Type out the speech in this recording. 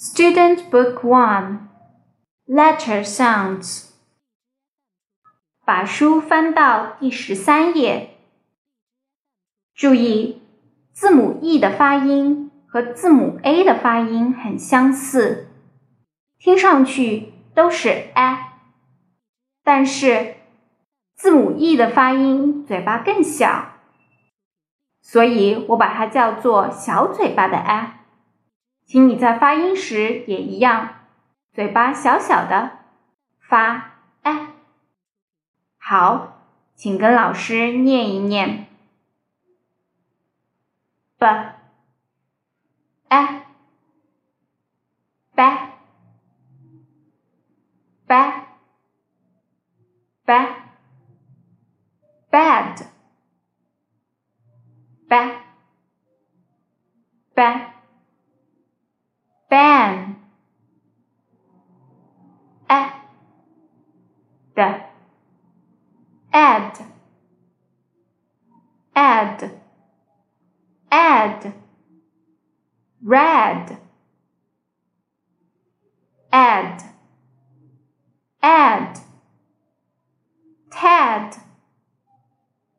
Student Book One Letter Sounds 把书翻到第十三页。注意，字母 E 的发音和字母 A 的发音很相似，听上去都是 a，但是字母 E 的发音嘴巴更小，所以我把它叫做小嘴巴的 a。请你在发音时也一样，嘴巴小小的发哎。好，请跟老师念一念。：b。a b b b bad b b add add add red. Add add ted.